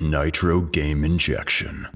Nitro Game Injection.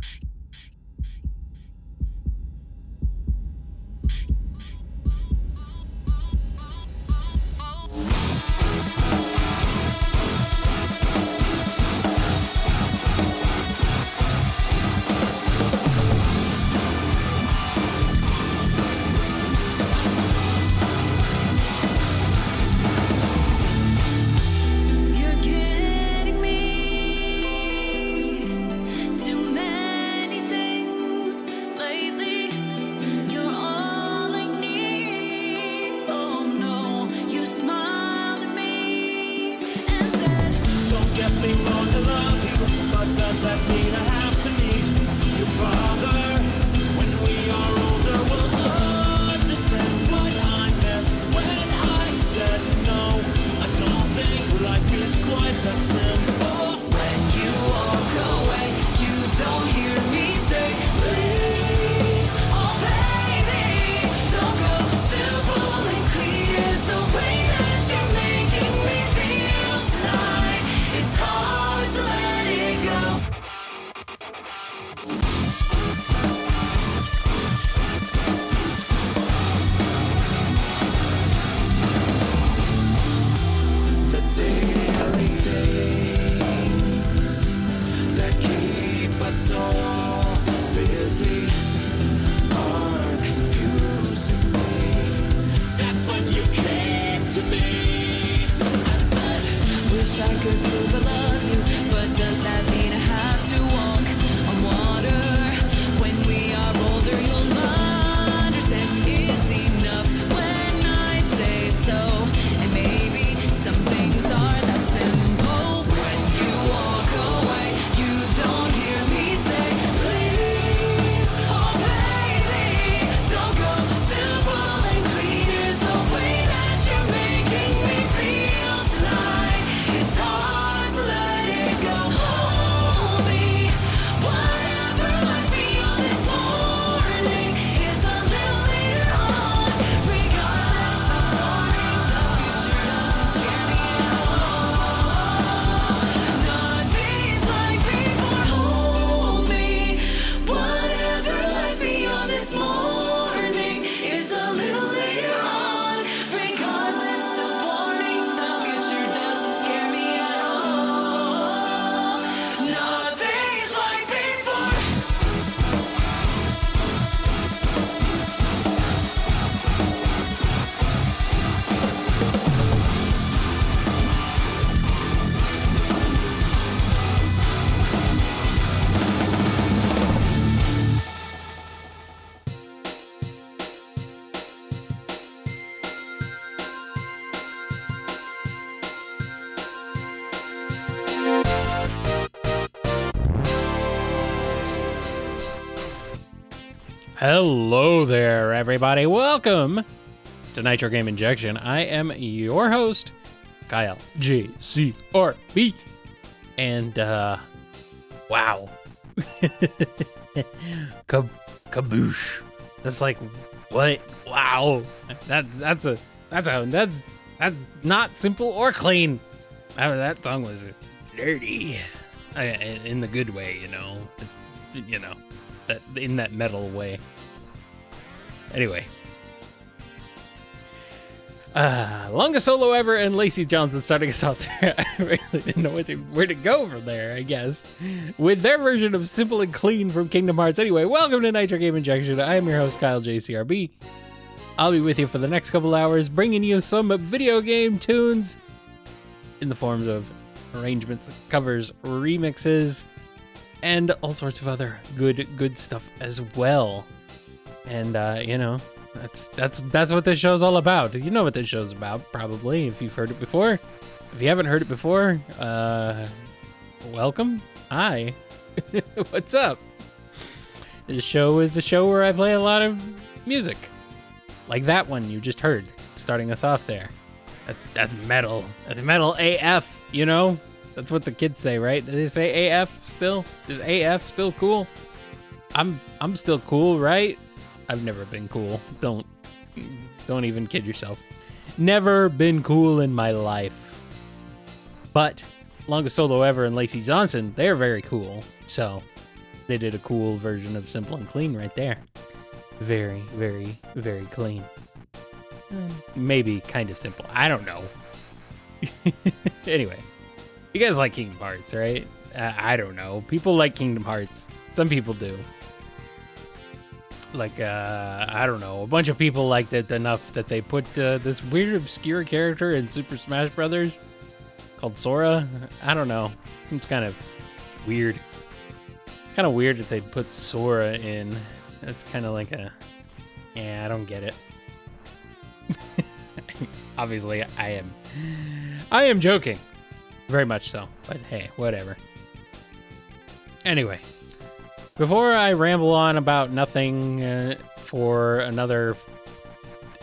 Hello there, everybody. Welcome to Nitro Game Injection. I am your host, Kyle JCRB. And, uh, wow. Ka- kaboosh. That's like, what? Wow. That's, that's a, that's a, that's, that's not simple or clean. That, that song was dirty. I, in the good way, you know. It's, you know, that in that metal way. Anyway. Uh, longest solo ever, and Lacey Johnson starting us off there. I really didn't know where to, where to go from there, I guess. With their version of Simple and Clean from Kingdom Hearts. Anyway, welcome to Nitro Game Injection. I am your host, Kyle JCRB. I'll be with you for the next couple hours, bringing you some video game tunes in the forms of arrangements, covers, remixes, and all sorts of other good good stuff as well. And uh, you know, that's that's that's what this show's all about. You know what this show's about, probably, if you've heard it before. If you haven't heard it before, uh welcome. Hi. What's up? This show is a show where I play a lot of music. Like that one you just heard, starting us off there. That's that's metal. That's metal AF, you know? That's what the kids say, right? Do they say AF still? Is AF still cool? I'm I'm still cool, right? I've never been cool. Don't don't even kid yourself. Never been cool in my life. But longest solo ever and Lacey Johnson, they're very cool. So they did a cool version of Simple and Clean right there. Very, very, very clean. Mm, Maybe kind of simple. I don't know. anyway, you guys like Kingdom Hearts, right? Uh, I don't know. People like Kingdom Hearts. Some people do. Like, uh, I don't know. A bunch of people liked it enough that they put uh, this weird, obscure character in Super Smash Brothers called Sora. I don't know. Seems kind of weird. Kind of weird that they put Sora in. That's kind of like a. Yeah, I don't get it. Obviously, I am. I am joking. Very much so. But hey, whatever. Anyway, before I ramble on about nothing uh, for another,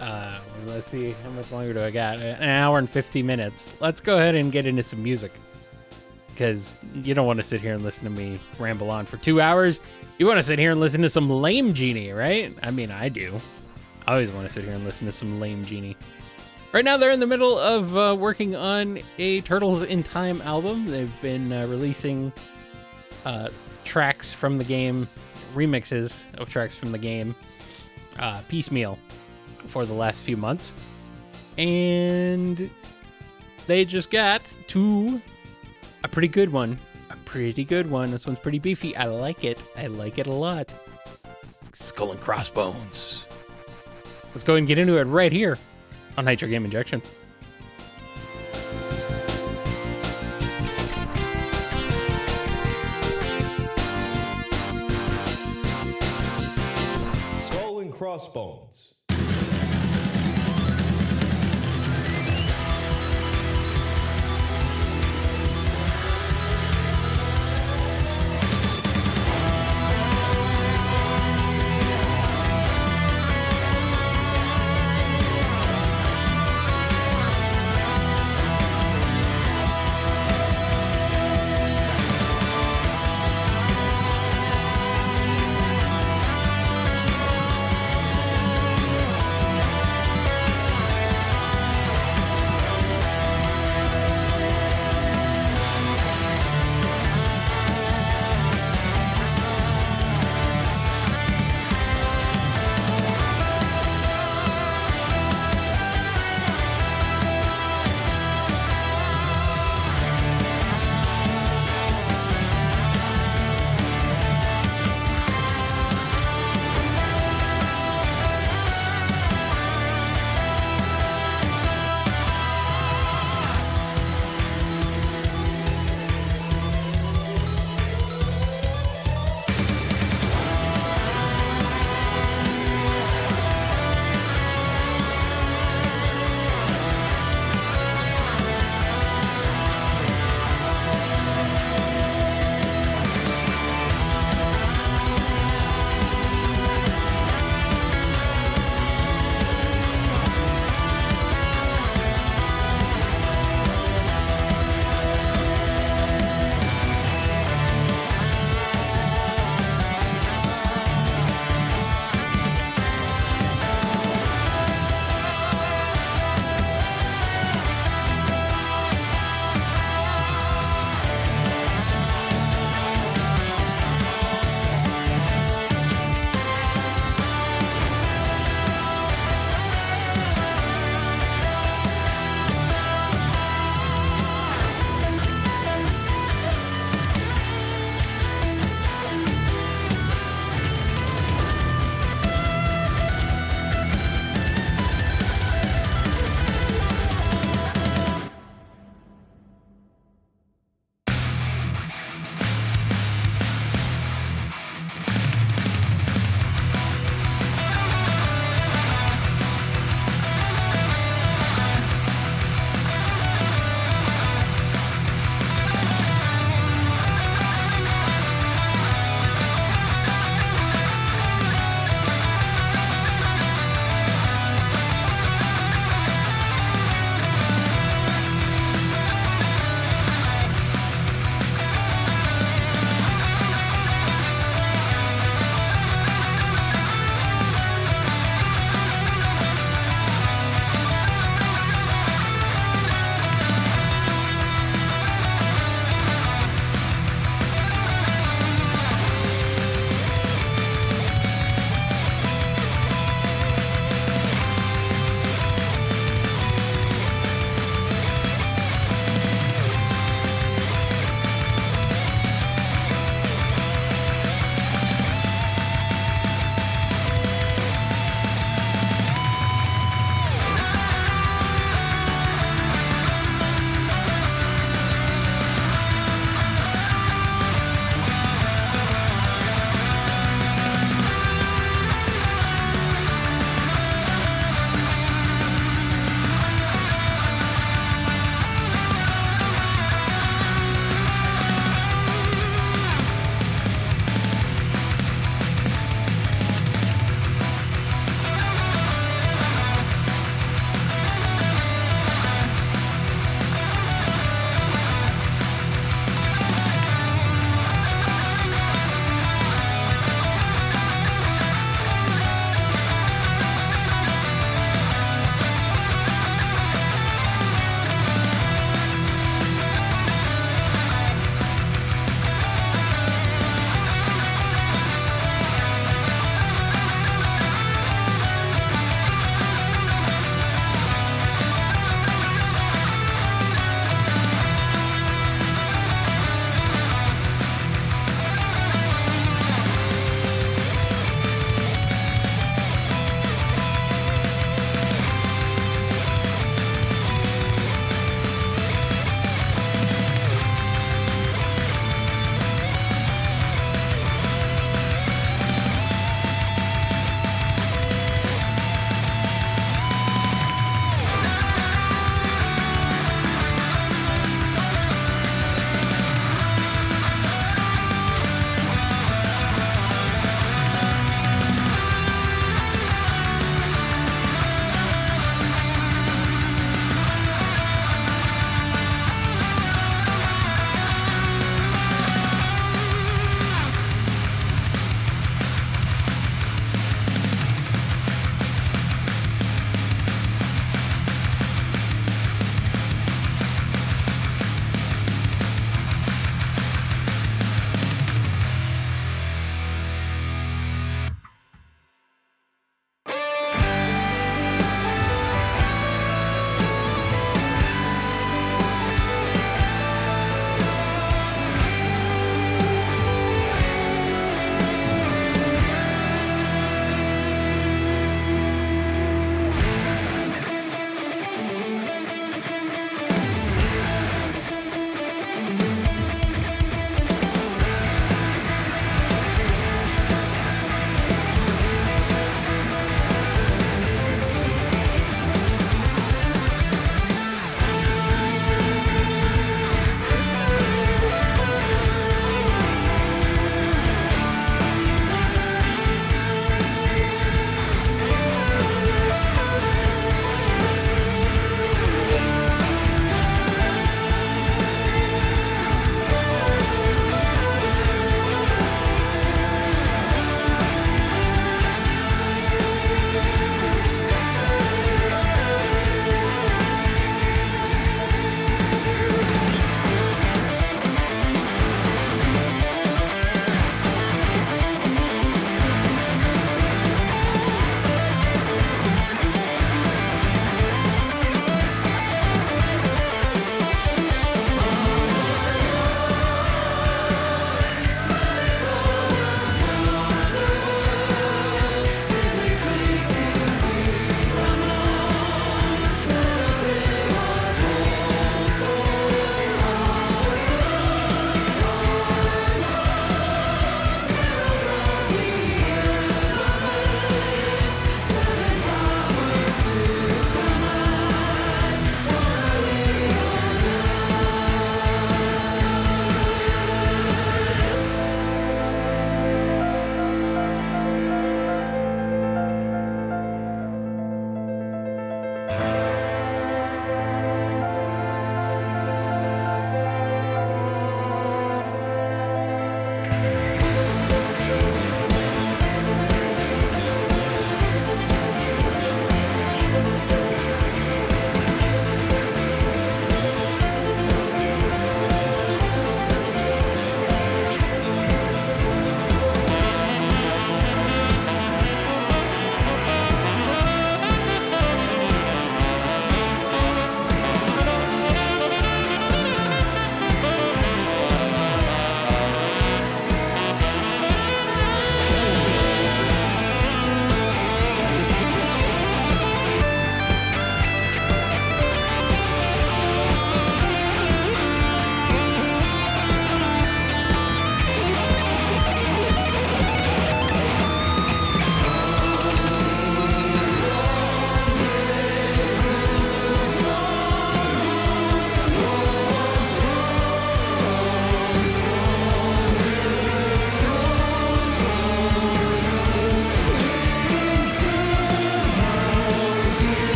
uh, let's see, how much longer do I got? An hour and 50 minutes. Let's go ahead and get into some music. Because you don't want to sit here and listen to me ramble on for two hours. You want to sit here and listen to some lame genie, right? I mean, I do. I always want to sit here and listen to some lame genie. Right now, they're in the middle of uh, working on a Turtles in Time album. They've been uh, releasing uh, tracks from the game, remixes of tracks from the game, uh, piecemeal for the last few months. And they just got to a pretty good one. A pretty good one. This one's pretty beefy. I like it. I like it a lot. Skull and Crossbones. Let's go ahead and get into it right here on Nitro Game Injection. Crossbones.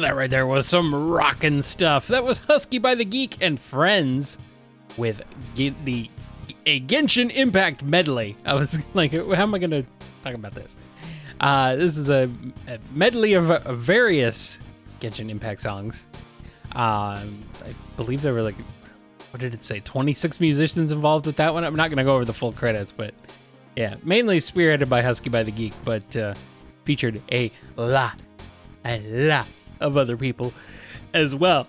That right there was some rockin' stuff. That was Husky by the Geek and Friends with Ge- the a Genshin Impact medley. I was like, how am I gonna talk about this? Uh, this is a, a medley of, uh, various Genshin Impact songs. Um, I believe there were like, what did it say? 26 musicians involved with that one. I'm not gonna go over the full credits, but yeah, mainly spearheaded by Husky by the Geek, but uh, featured a lot, a lot of other people as well.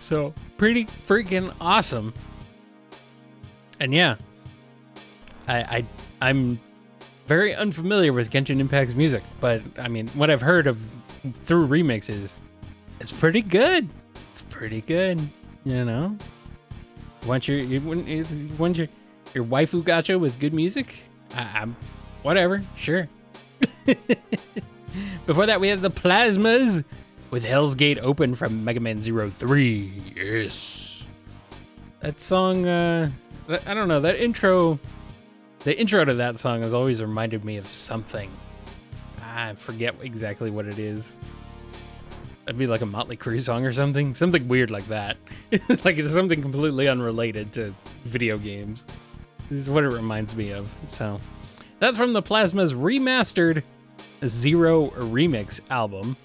So pretty freaking awesome. And yeah, I, I I'm very unfamiliar with Genshin Impact's music, but I mean, what I've heard of through remixes, it's pretty good. It's pretty good, you know. Want your you want, your your waifu gacha with good music? I, I'm whatever, sure. Before that, we had the Plasmas with Hell's Gate Open from Mega Man Zero Three. Yes, that song. Uh, I don't know that intro. The intro to that song has always reminded me of something. I forget exactly what it is. It'd be like a Motley Crue song or something, something weird like that. like it's something completely unrelated to video games. This is what it reminds me of. So that's from the Plasma's remastered Zero Remix album.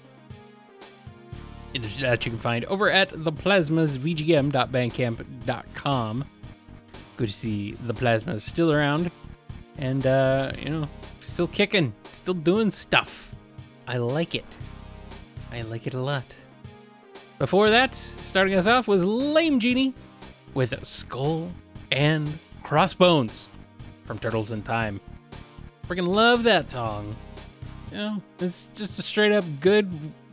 Is- That you can find over at theplasmasvgm.bandcamp.com. Good to see the Plasmas still around and, uh, you know, still kicking, still doing stuff. I like it. I like it a lot. Before that, starting us off was Lame Genie with a Skull and Crossbones from Turtles in Time. Freaking love that song. You know, it's just a straight up good,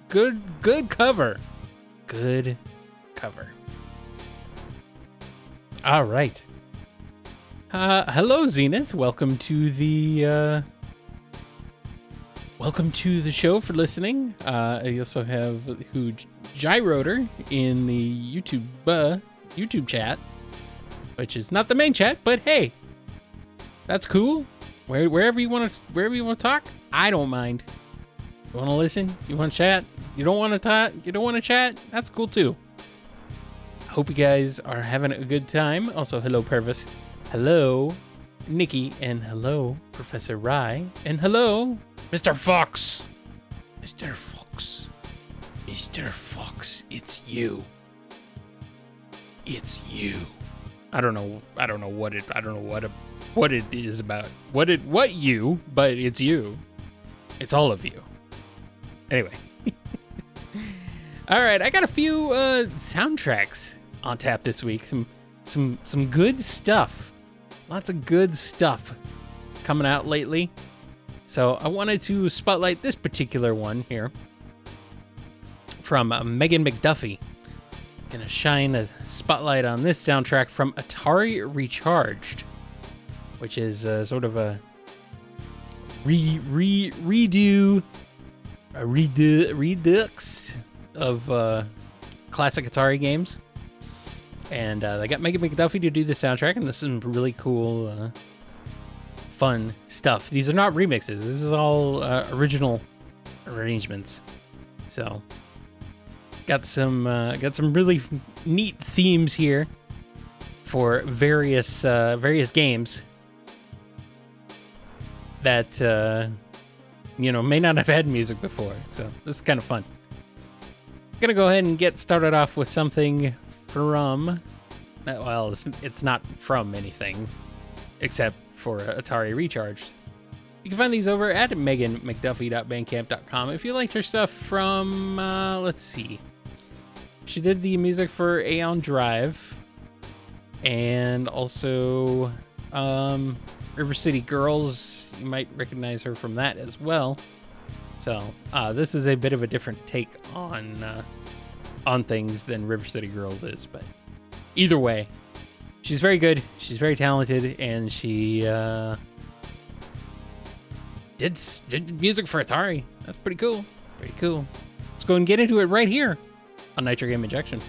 good, good cover. Good cover. All right. Uh, hello, Zenith. Welcome to the uh, welcome to the show for listening. Uh, I also have who Gyroder in the YouTube uh, YouTube chat, which is not the main chat, but hey, that's cool. Where, wherever you want to, wherever you want to talk, I don't mind. You want to listen? You want to chat? You don't want to talk? You don't want to chat? That's cool too. Hope you guys are having a good time. Also, hello, Purvis. Hello, Nikki. And hello, Professor Rye. And hello, Mr. Fox. Mr. Fox. Mr. Fox, it's you. It's you. I don't know. I don't know what it. I don't know what it, what it is about. What it. What you? But it's you. It's all of you. Anyway. all right. I got a few uh, soundtracks on tap this week. Some some some good stuff. Lots of good stuff coming out lately. So I wanted to spotlight this particular one here from uh, Megan McDuffie. Gonna shine a spotlight on this soundtrack from Atari Recharged, which is uh, sort of a re re redo, a redo redux of uh, classic Atari games. And uh, they got Megan McDuffie to do the soundtrack, and this is some really cool, uh, fun stuff. These are not remixes. This is all uh, original arrangements. So got some uh, got some really neat themes here for various uh, various games that you know may not have had music before. So this is kind of fun. Gonna go ahead and get started off with something from. uh, Well, it's, it's not from anything except for Atari Recharged. You can find these over at meganmcduffie.bandcamp.com. If you liked her stuff from, uh, let's see, she did the music for Aeon Drive and also um, River City Girls. You might recognize her from that as well. So uh, this is a bit of a different take on uh, on things than River City Girls is, but either way, she's very good. She's very talented, and she uh, did did music for Atari. That's pretty cool. Pretty cool. Let's go and get into it right here on Nitro Game Injection.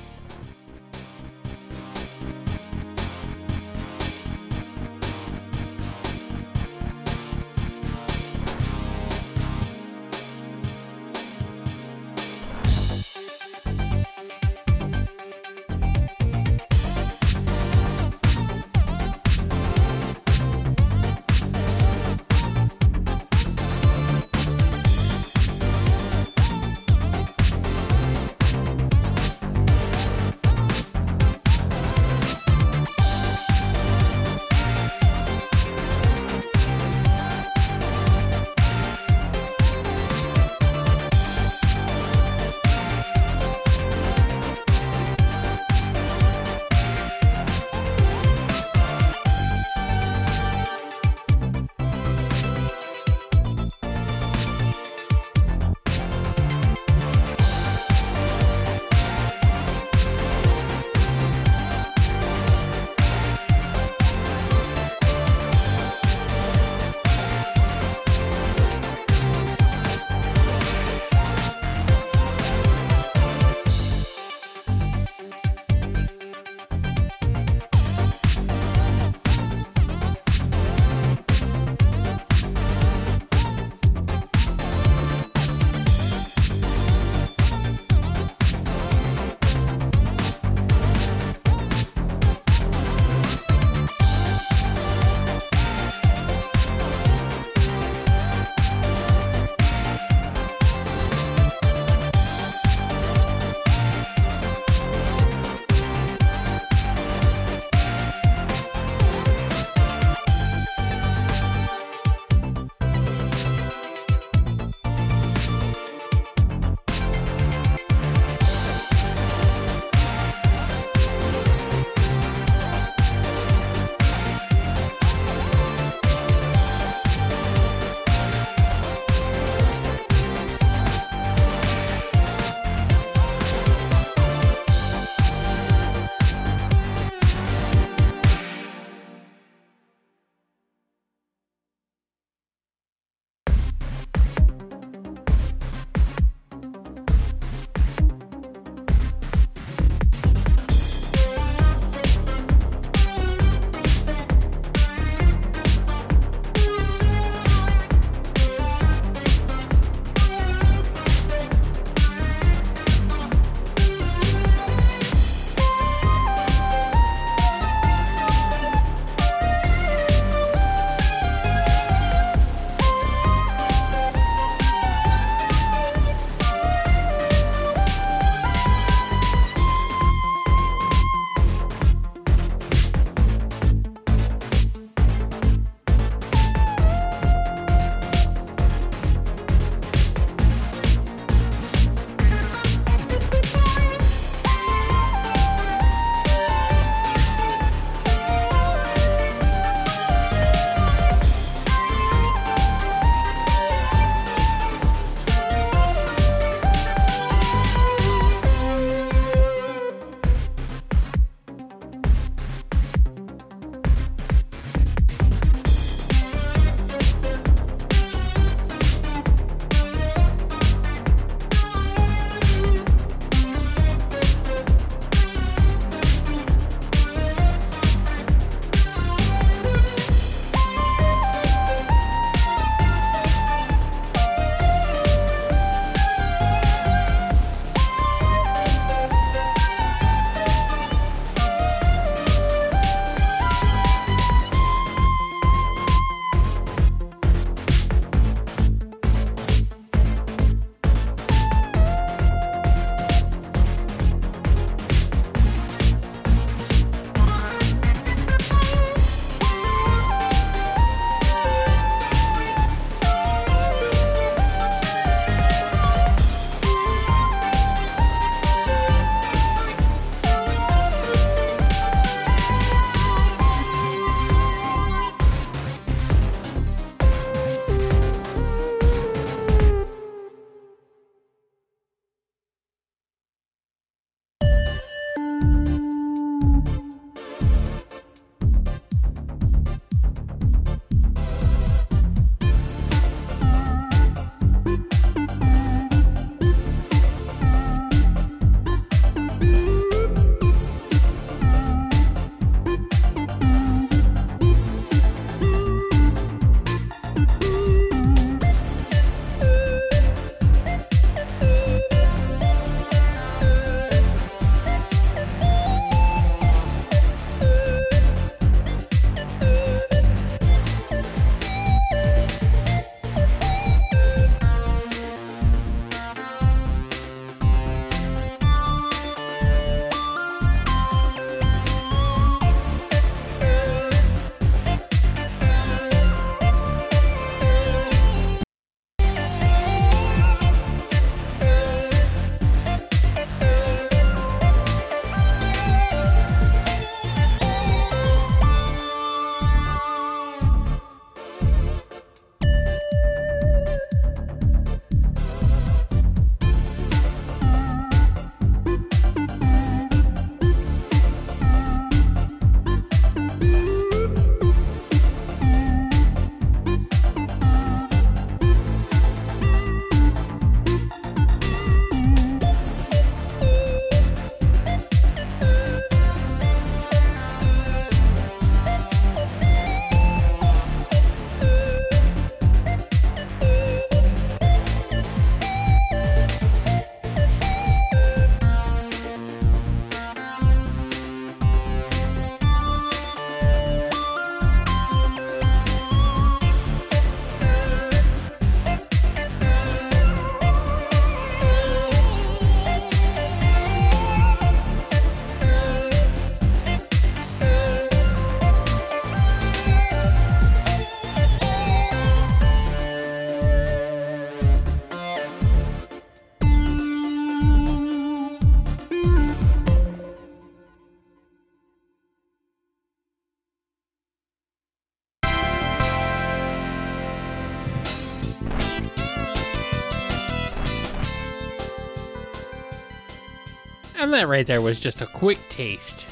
And that right there was just a quick taste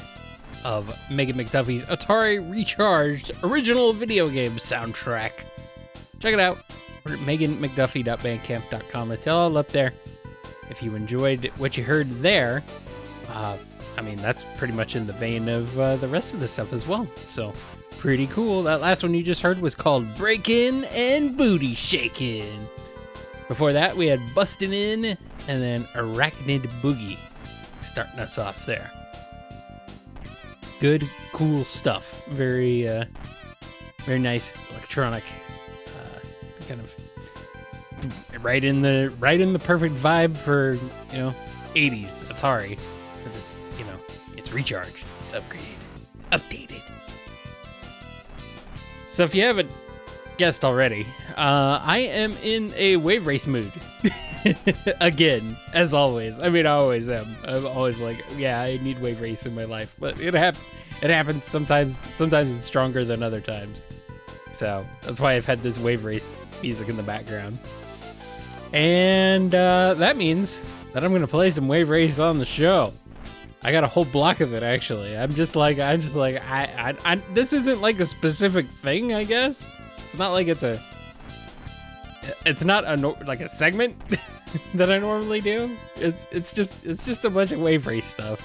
of Megan McDuffie's Atari Recharged original video game soundtrack. Check it out. We're meganmcduffie.bandcamp.com. It's all up there. If you enjoyed what you heard there, uh, I mean, that's pretty much in the vein of uh, the rest of the stuff as well. So, pretty cool. That last one you just heard was called Breakin' and Booty Shakin'. Before that, we had Bustin' In and then Arachnid Boogie starting us off there. Good, cool stuff. Very, uh, very nice electronic, uh, kind of right in the right in the perfect vibe for you know 80s Atari. It's you know it's recharged, it's upgraded, updated. So if you haven't guessed already, uh, I am in a wave race mood. Again, as always. I mean, I always am. I'm always like, yeah, I need wave race in my life, but it hap- it happens sometimes. Sometimes it's stronger than other times. So that's why I've had this wave race music in the background. And uh, that means that I'm gonna play some wave race on the show. I got a whole block of it actually. I'm just like I'm just like I, I, I this isn't like a specific thing. I guess it's not like it's a it's not a like a segment that I normally do. It's it's just it's just a bunch of wave race stuff.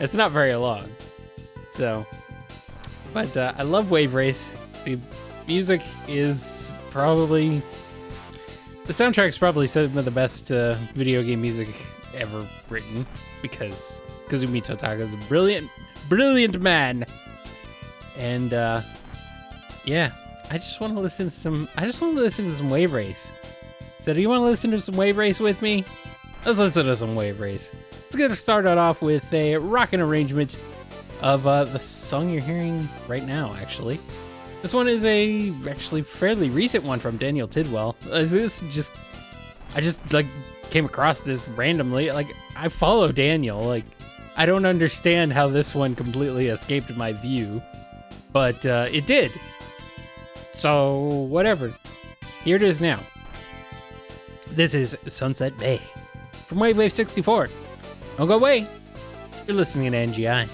It's not very long, so. But uh, I love wave race. The music is probably the soundtrack's probably some of the best uh, video game music ever written because Kazumi Totaka is a brilliant, brilliant man. And uh, yeah, I just want to listen to some. I just want to listen to some Wave Race. So, do you want to listen to some Wave Race with me? Let's listen to some Wave Race. Let's get started off with a rocking arrangement of uh, the song you're hearing right now. Actually, this one is a actually fairly recent one from Daniel Tidwell. Uh, This just, I just like came across this randomly. Like I follow Daniel. Like I don't understand how this one completely escaped my view, but uh, it did. So whatever. Here it is now. This is Sunset Bay from Wave Race 64. Don't go away. You're listening to NGI.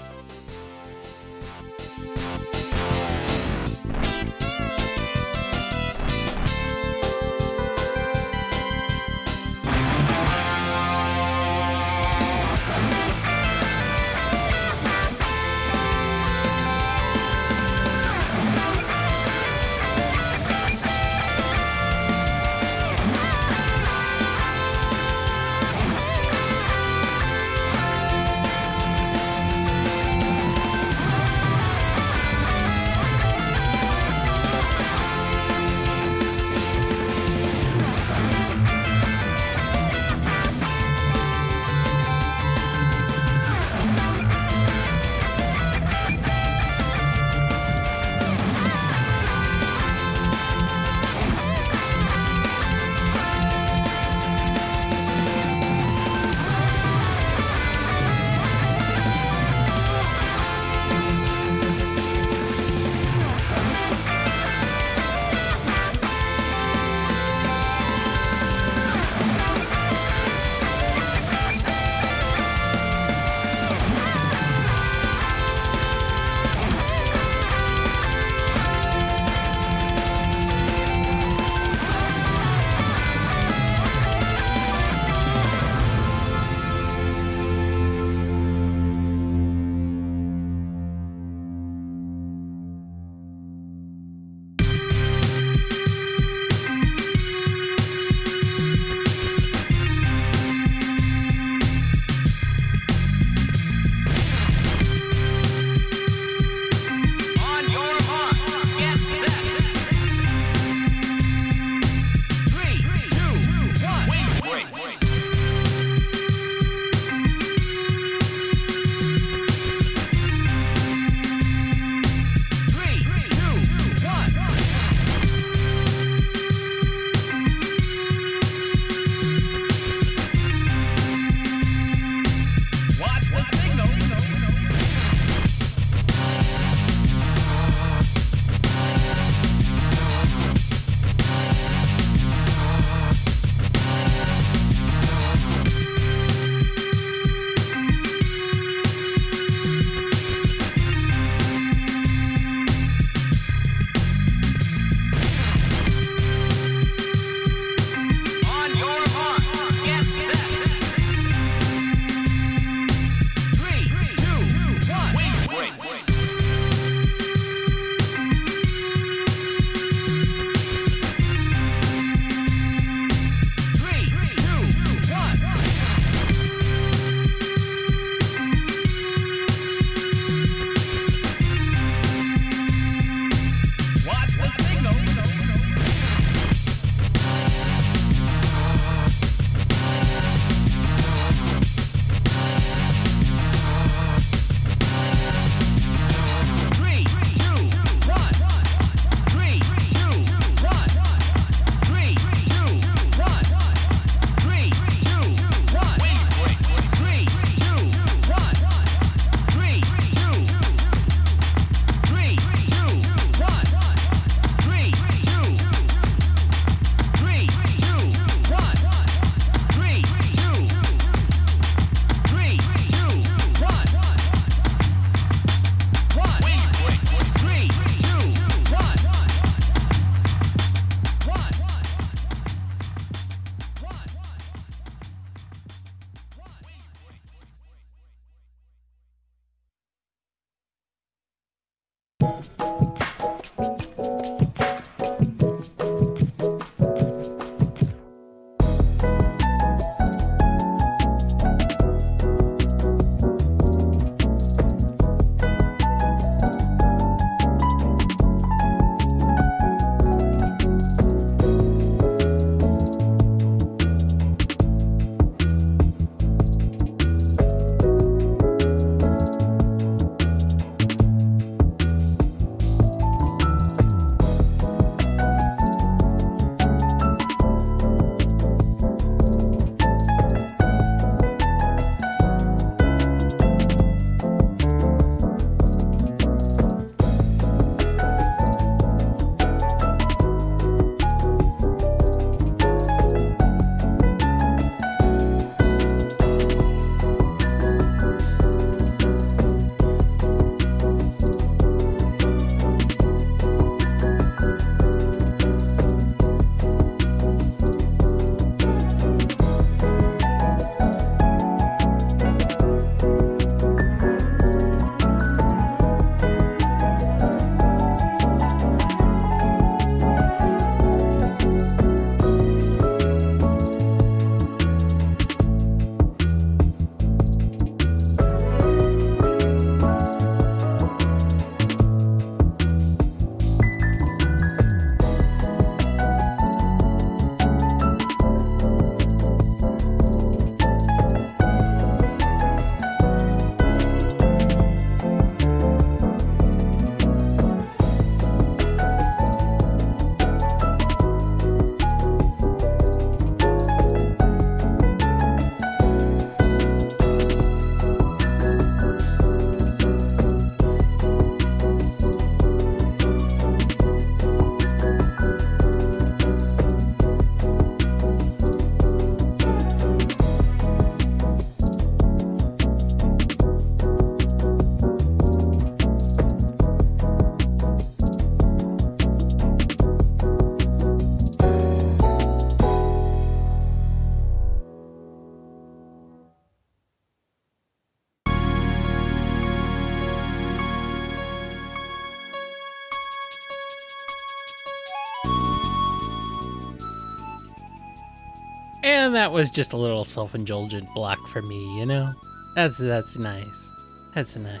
That was just a little self-indulgent block for me, you know? That's that's nice. That's nice.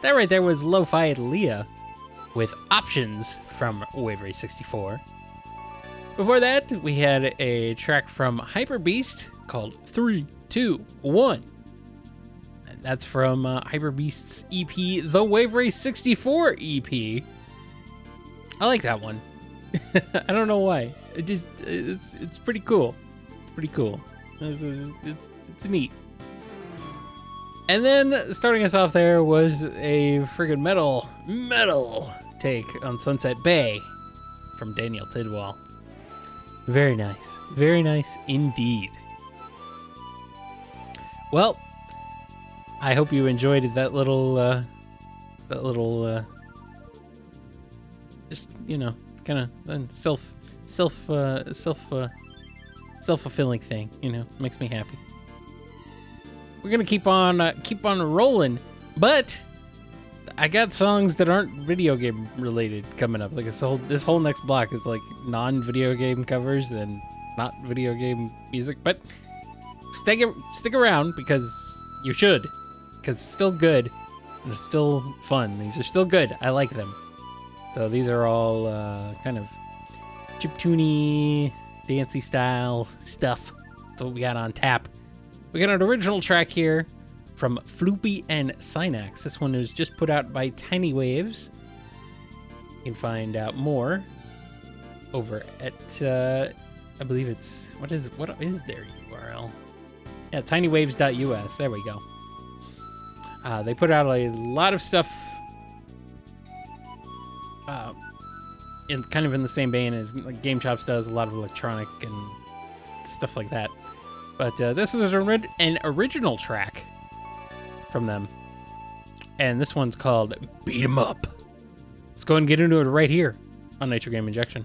That right there was Lo-Fi Leah with options from Wave Race 64. Before that, we had a track from Hyper Beast called 3, 2, 1. And that's from uh, Hyper Beast's EP, The Wave Race 64 EP. I like that one. I don't know why. It just it's it's pretty cool. Pretty cool. It's, it's, it's neat. And then starting us off there was a friggin' metal metal take on Sunset Bay from Daniel Tidwell. Very nice. Very nice indeed. Well, I hope you enjoyed that little uh that little uh just, you know, kind of self self uh self uh self-fulfilling thing, you know, makes me happy. We're to keep on uh, keep on rolling, but I got songs that aren't video game related coming up. Like this whole this whole next block is like non-video game covers and not video game music, but stick stick around because you should because it's still good and it's still fun. These are still good. I like them. So these are all uh, kind of chip chiptune dancey style stuff. That's what we got on tap. We got an original track here from Floopy and Synax. This one was just put out by Tiny Waves. You can find out more over at uh, I believe it's what is what is their URL? Yeah, tinywaves.us. There we go. Uh, they put out a lot of stuff uh, in kind of in the same vein as like Game Chops does, a lot of electronic and stuff like that. But uh, this is an, original track from them, and this one's called "Beat 'Em Up." Let's go and get into it right here on Nitro Game Injection.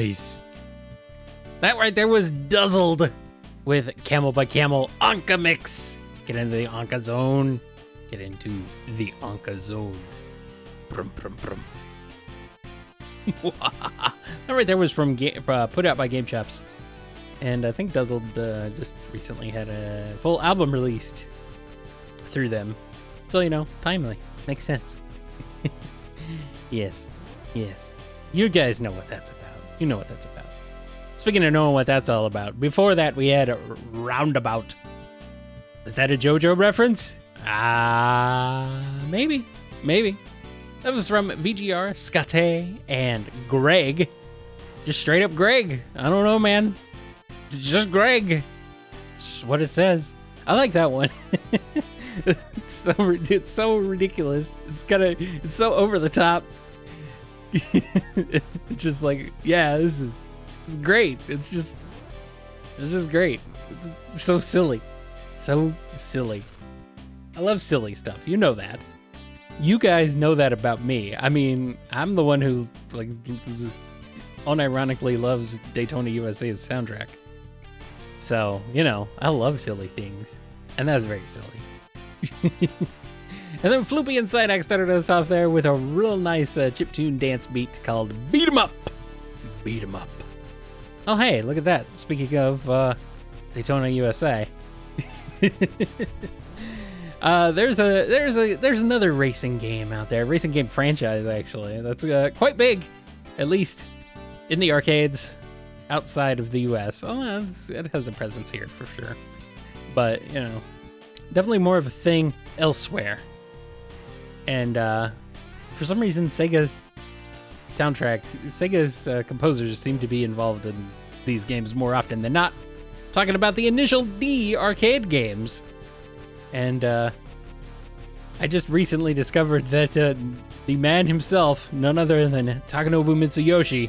Nice. That right there was Duzzled with Camel by Camel Anka Mix. Get into the Anka Zone. Get into the Anka Zone. Brum, brum, brum. that right there was from uh, put out by Game Chops. And I think Duzzled uh, just recently had a full album released through them. So, you know, timely. Makes sense. yes. Yes. You guys know what that's about. You know what that's about. Speaking of knowing what that's all about, before that we had a roundabout. Is that a JoJo reference? Ah, maybe, maybe. That was from VGR, Scate, and Greg. Just straight up Greg. I don't know, man. Just Greg. Just what it says. I like that one. it's so it's so ridiculous. It's kind of it's so over the top. It's just like, yeah, this is, is great. It's just, it's just great. It's so silly, so silly. I love silly stuff. You know that. You guys know that about me. I mean, I'm the one who like unironically loves Daytona USA's soundtrack. So you know, I love silly things, and that's very silly. And then Floopy and Psyduck started us off there with a real nice uh, chiptune dance beat called Beat 'em Up. Beat 'em Up. Oh, hey, look at that. Speaking of uh, Daytona USA. uh, there's a there's a there's another racing game out there, racing game franchise actually. That's uh, quite big, at least in the arcades outside of the US. Oh, it's- it has a presence here for sure. But, you know, definitely more of a thing elsewhere and uh, for some reason sega's soundtrack sega's uh, composers seem to be involved in these games more often than not. Talking about the initial d arcade games. And uh, i just recently discovered that uh, the man himself none other than takanobu mitsuyoshi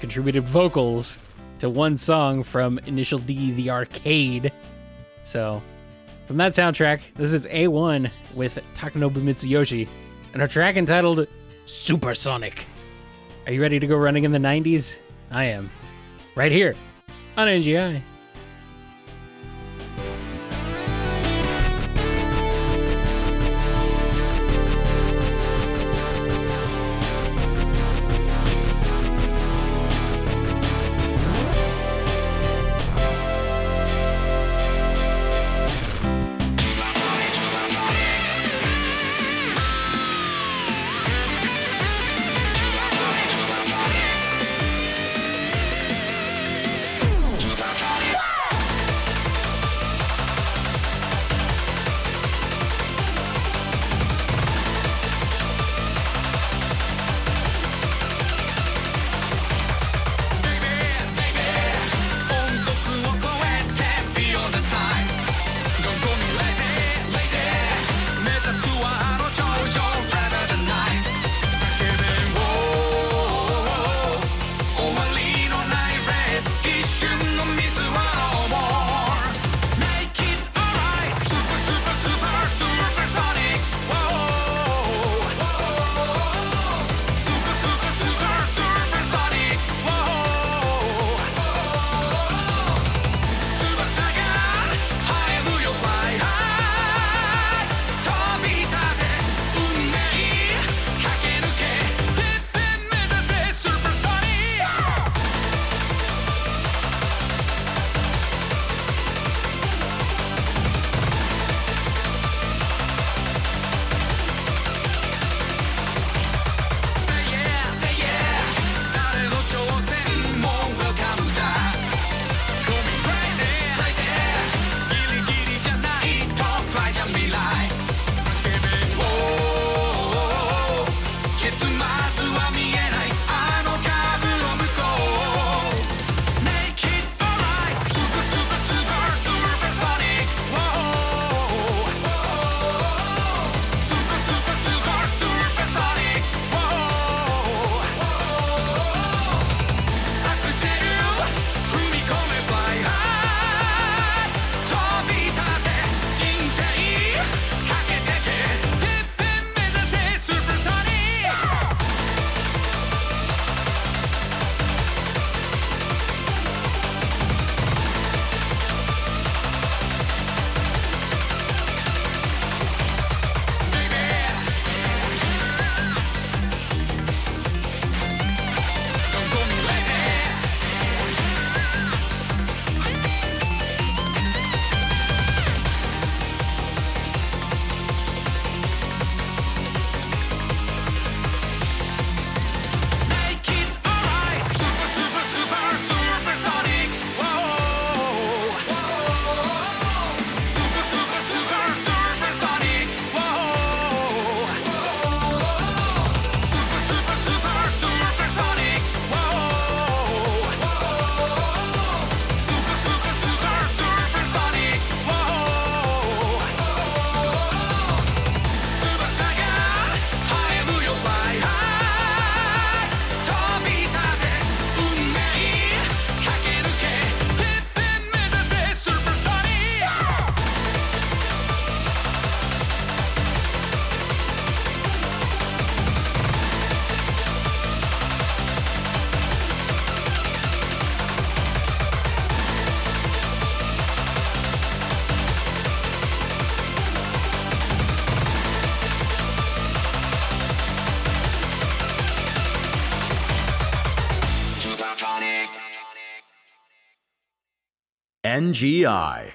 contributed vocals to one song from initial d the arcade. So from that soundtrack, this is A1 with Takanobu Mitsuyoshi and a track entitled Supersonic. Are you ready to go running in the 90s? I am. Right here on NGI. NGI.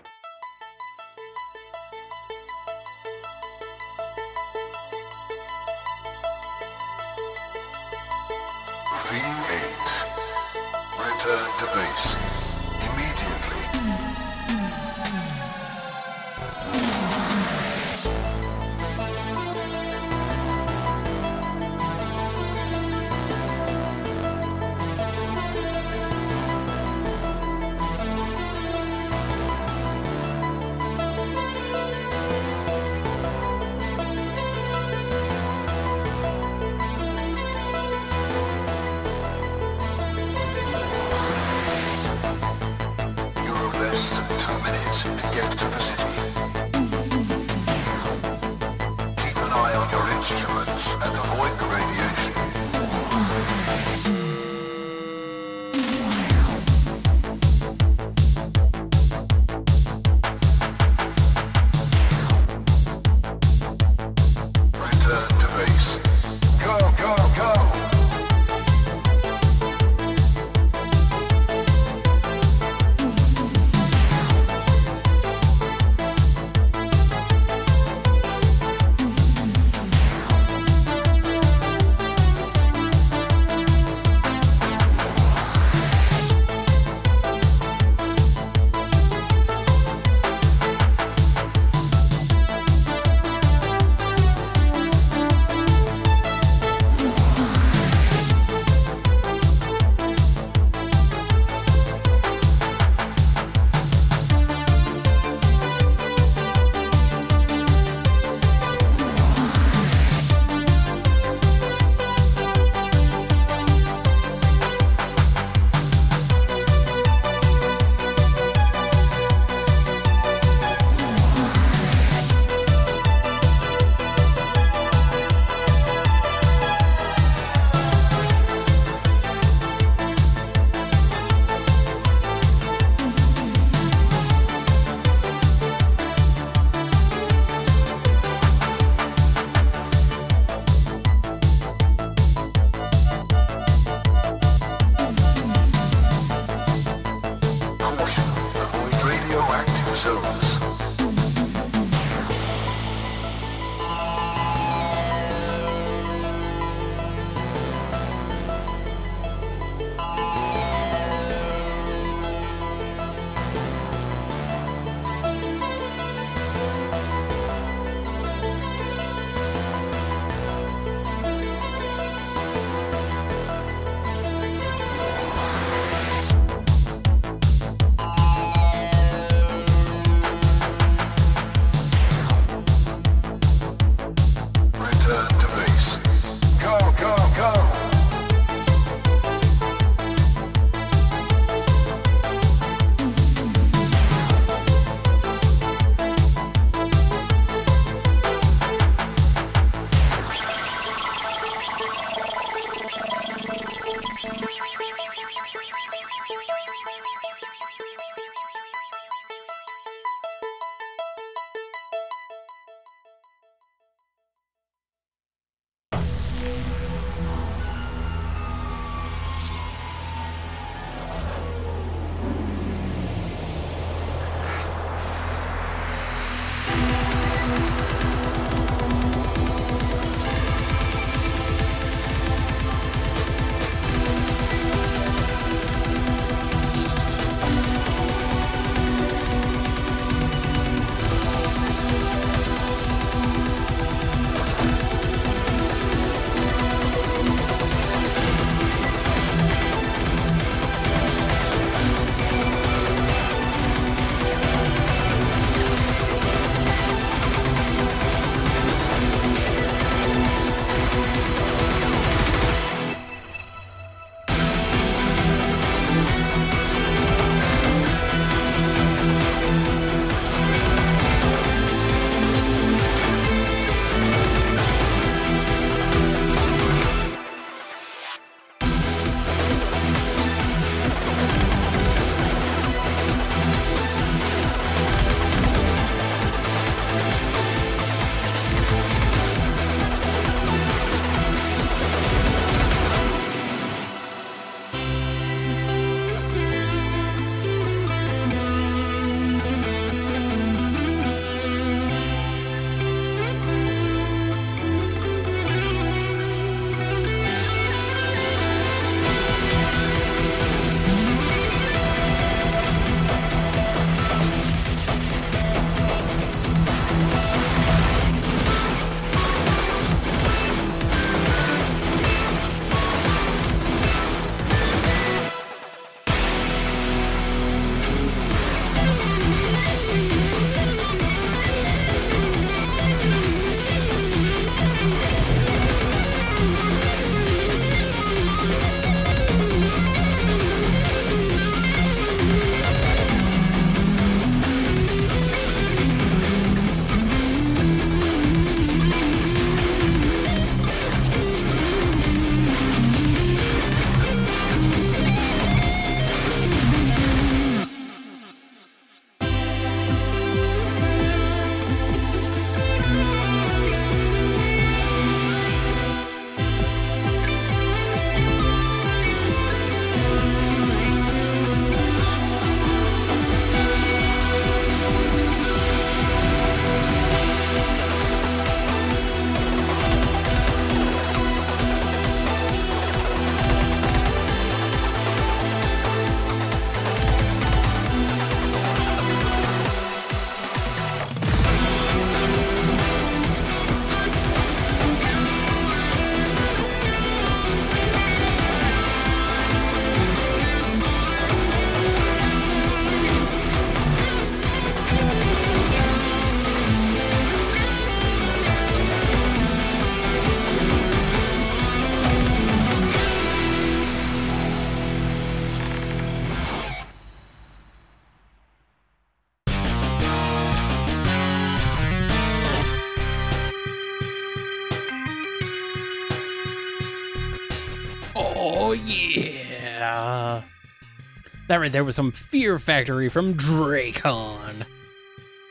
That right there was some Fear Factory from Dracon.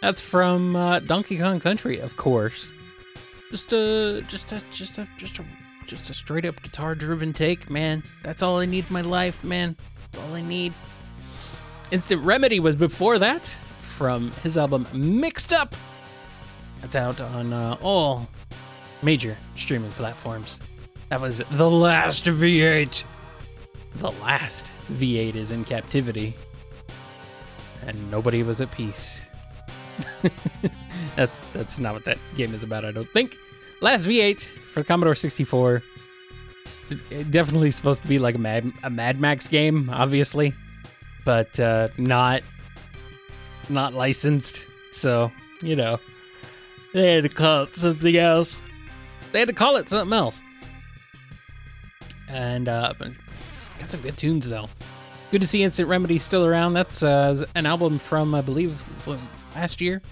That's from uh, Donkey Kong Country, of course. Just a, just a, just a, just a, just a straight up guitar driven take, man. That's all I need in my life, man. That's all I need. Instant Remedy was before that from his album Mixed Up. That's out on uh, all major streaming platforms. That was The Last V8. The last V8 is in captivity. And nobody was at peace. that's that's not what that game is about, I don't think. Last V8 for Commodore 64. It- it definitely supposed to be like a Mad a Mad Max game, obviously, but uh, not not licensed. So you know, they had to call it something else. They had to call it something else. And uh, got some good tunes though. Good to see Instant Remedy still around. That's uh, an album from I believe last year.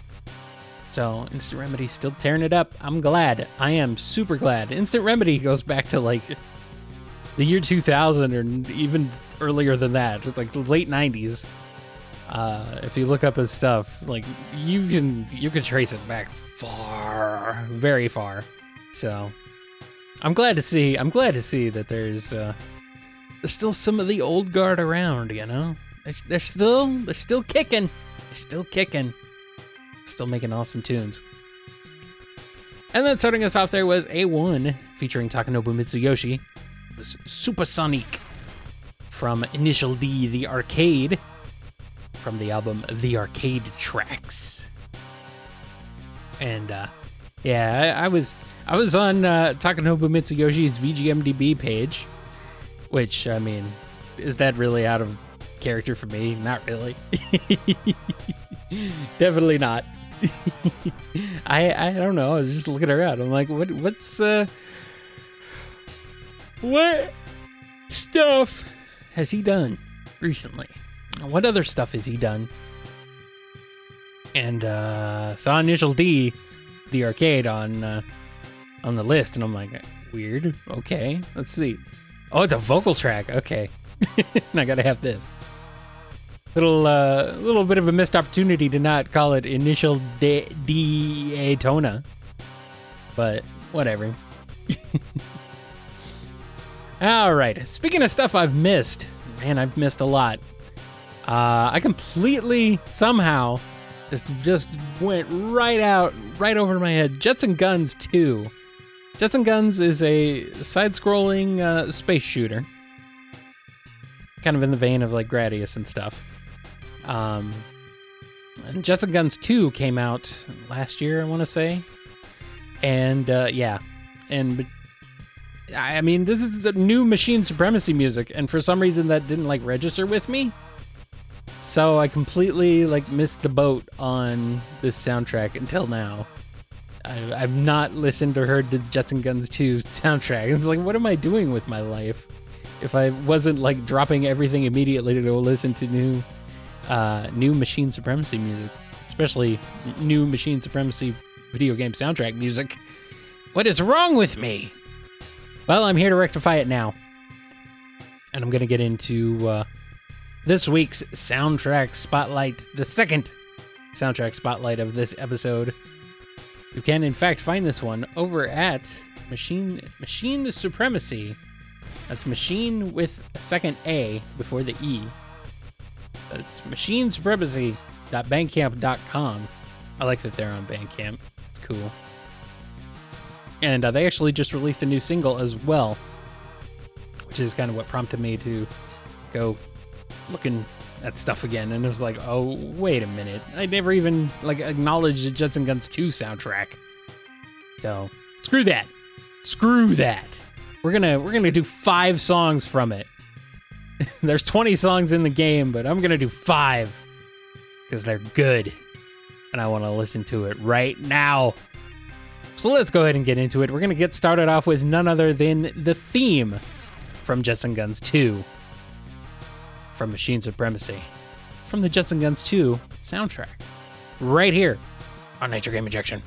So Instant Remedy still tearing it up. I'm glad. I am super glad. Instant Remedy goes back to like the year 2000 or even earlier than that, like the late 90s. Uh, if you look up his stuff, like you can you can trace it back far, very far. So I'm glad to see. I'm glad to see that there's uh, there's still some of the old guard around. You know, they're, they're still they're still kicking. They're still kicking. Still making awesome tunes. And then starting us off there was A1 featuring Takanobu Mitsuyoshi. It was Supersonic from Initial D, the arcade, from the album The Arcade Tracks. And uh, yeah, I, I was I was on uh, Takanobu Mitsuyoshi's VGMDB page, which I mean, is that really out of character for me? Not really. Definitely not. I I don't know. I was just looking around. I'm like, what what's uh what stuff has he done recently? What other stuff has he done? And uh saw Initial D, the arcade on uh, on the list, and I'm like, weird. Okay, let's see. Oh, it's a vocal track. Okay, I gotta have this. Little uh, little bit of a missed opportunity to not call it Initial D, D Daytona, but whatever. All right. Speaking of stuff I've missed, man, I've missed a lot. Uh, I completely somehow just just went right out, right over my head. Jets and Guns 2. Jets and Guns is a side-scrolling uh, space shooter, kind of in the vein of like Gradius and stuff. Um, and Jets and Guns 2 came out last year, I want to say, and uh, yeah, and I I mean, this is the new Machinae Supremacy music, and for some reason that didn't like register with me. So I completely like missed the boat on this soundtrack until now. I, I've not listened or heard the Jets and Guns 2 soundtrack. It's like, what am I doing with my life? If I wasn't like dropping everything immediately to go listen to new, uh, new Machinae Supremacy music, especially new Machinae Supremacy video game soundtrack music. What is wrong with me? Well, I'm here to rectify it now. And I'm to get into uh, this week's soundtrack spotlight, the second soundtrack spotlight of this episode. You can, in fact, find this one over at Machinae Machinae Supremacy. That's machine with a second A before the E. That's machinaesupremacy.bandcamp.com. I like that they're on Bandcamp. It's cool. And uh, they actually just released a new single as well, which is kind of what prompted me to go looking at stuff again. And it was like, oh, wait a minute. I never even like acknowledged the and Guns 2 soundtrack. So screw that. Screw that. We're gonna we're gonna do five songs from it. There's 20 songs in the game, but I'm gonna do five because they're good, and I want to listen to it right now. So let's go ahead and get into it. We're gonna get started off with none other than the theme from Jets and Guns 2 from Machinae Supremacy from the Jets and Guns 2 soundtrack right here on Nature Game Injection.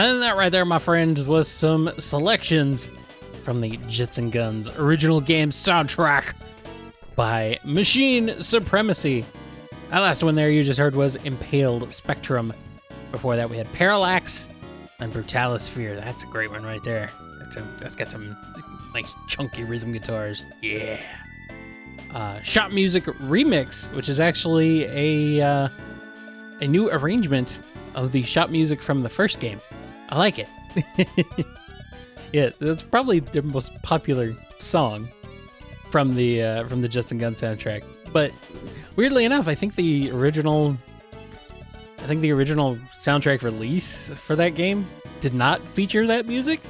And that right there, my friends, was some selections from the Jets and Guns original game soundtrack by Machinae Supremacy. That last one there you just heard was Impaled Spectrum. Before that, we had Parallax and Brutalisphere. That's a great one right there. That's, a, that's got some nice chunky rhythm guitars. Yeah. Uh, Shop Music Remix, which is actually a uh, a new arrangement of the shop music from the first game. I like it. yeah, that's probably their most popular song from the uh, from the and Gun soundtrack. But weirdly enough, I think the original I think the original soundtrack release for that game did not feature that music.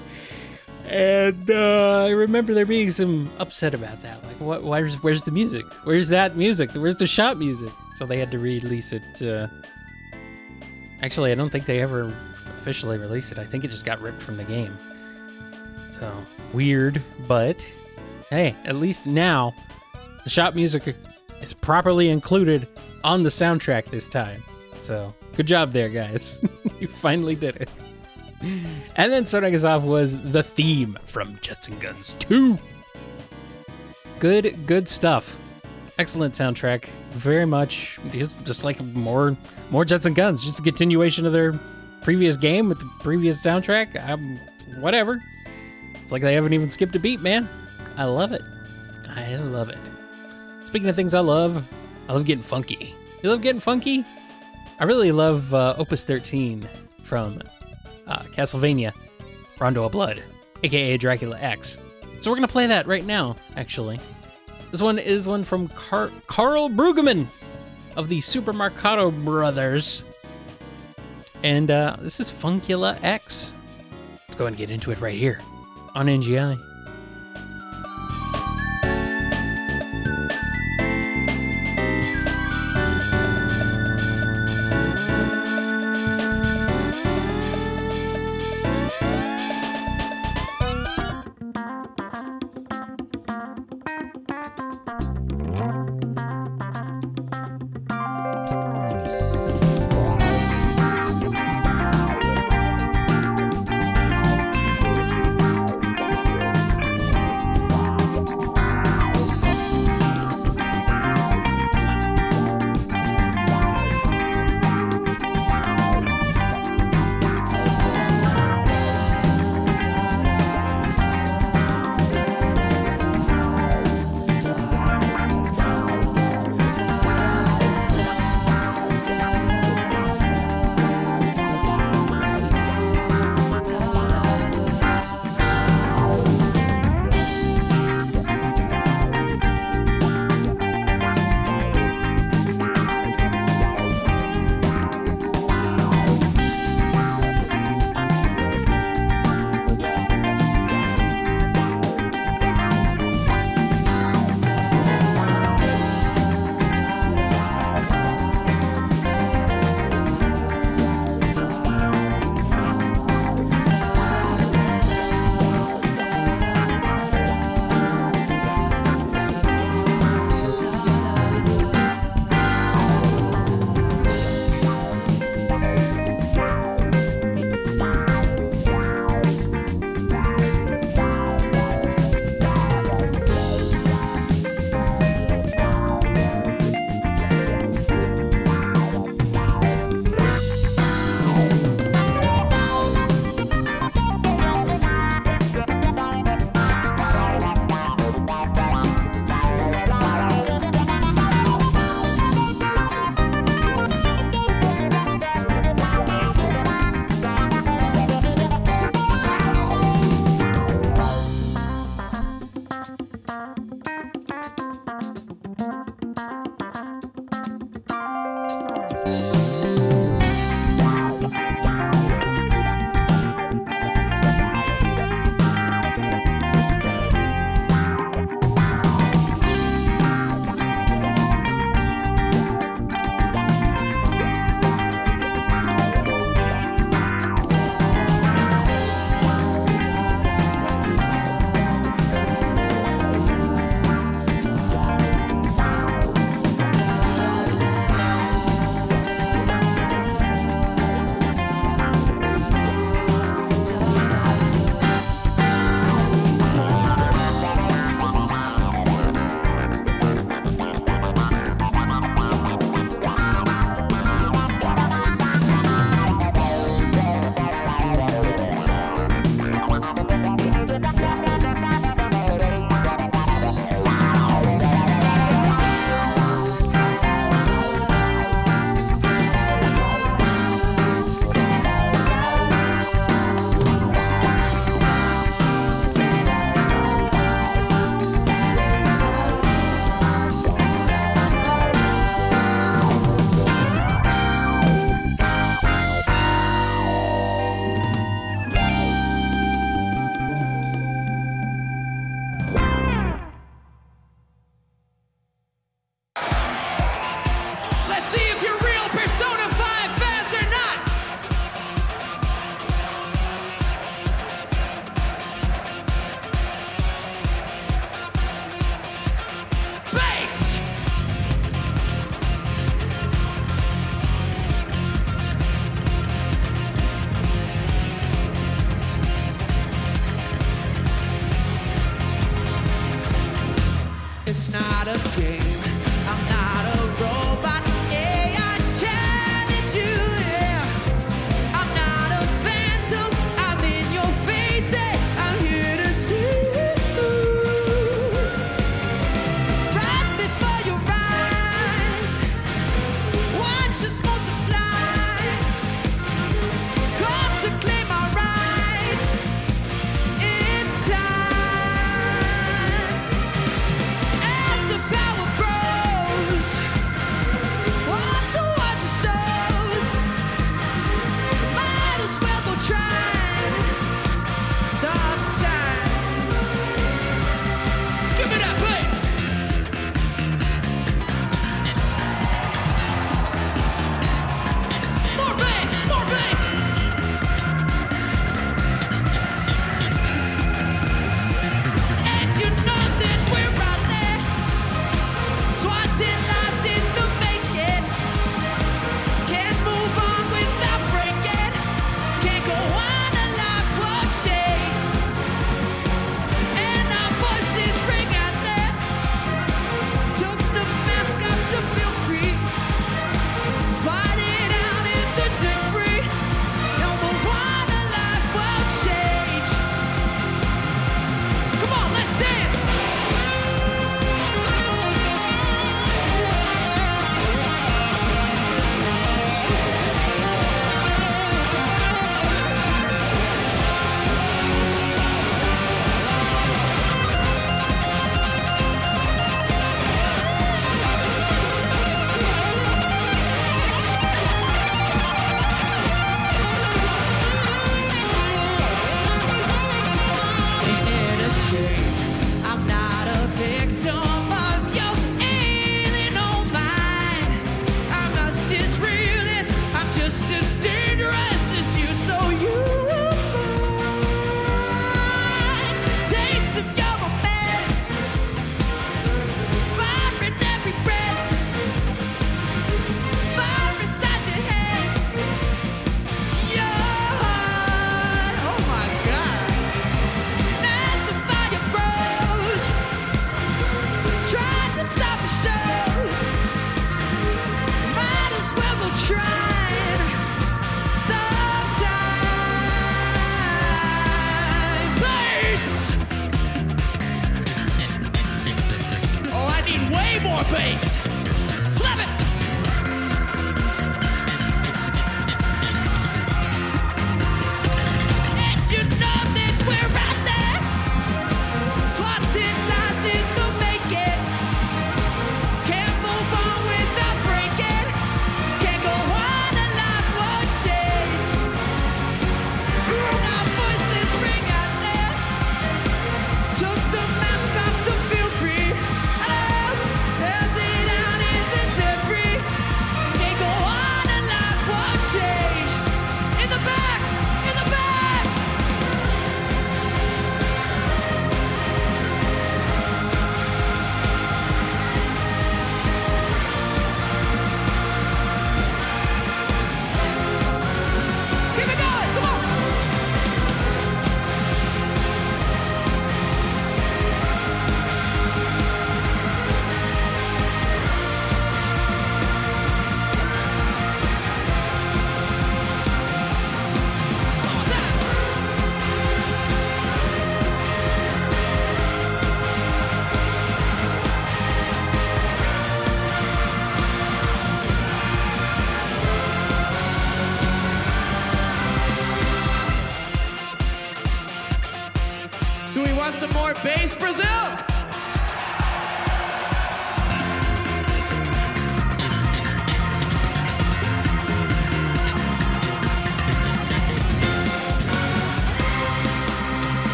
And uh, I remember there being some upset about that. Like, what? Where's where's the music? Where's that music? Where's the shop music? So they had to release it. Uh... Actually, I don't think they ever officially released it. I think it just got ripped from the game. So weird, but hey, at least now the shop music is properly included on the soundtrack this time. So good job there, guys. you finally did it. And then starting us off was the theme from Jets and Guns 2. Good, good stuff. Excellent soundtrack. Very much just, just like more more Jets and Guns. Just a continuation of their previous game with the previous soundtrack. Um, whatever. It's like they haven't even skipped a beat, man. I love it. I love it. Speaking of things I love, I love getting funky. You love getting funky? I really love uh, Opus 13 from uh, Castlevania Rondo of Blood, aka Dracula X. So we're gonna play that right now, actually. This one is one from Car- Karl Brueggemann of the Super Marcato Brothers. And uh, this is Funkula X. Let's go and get into it right here on NGI.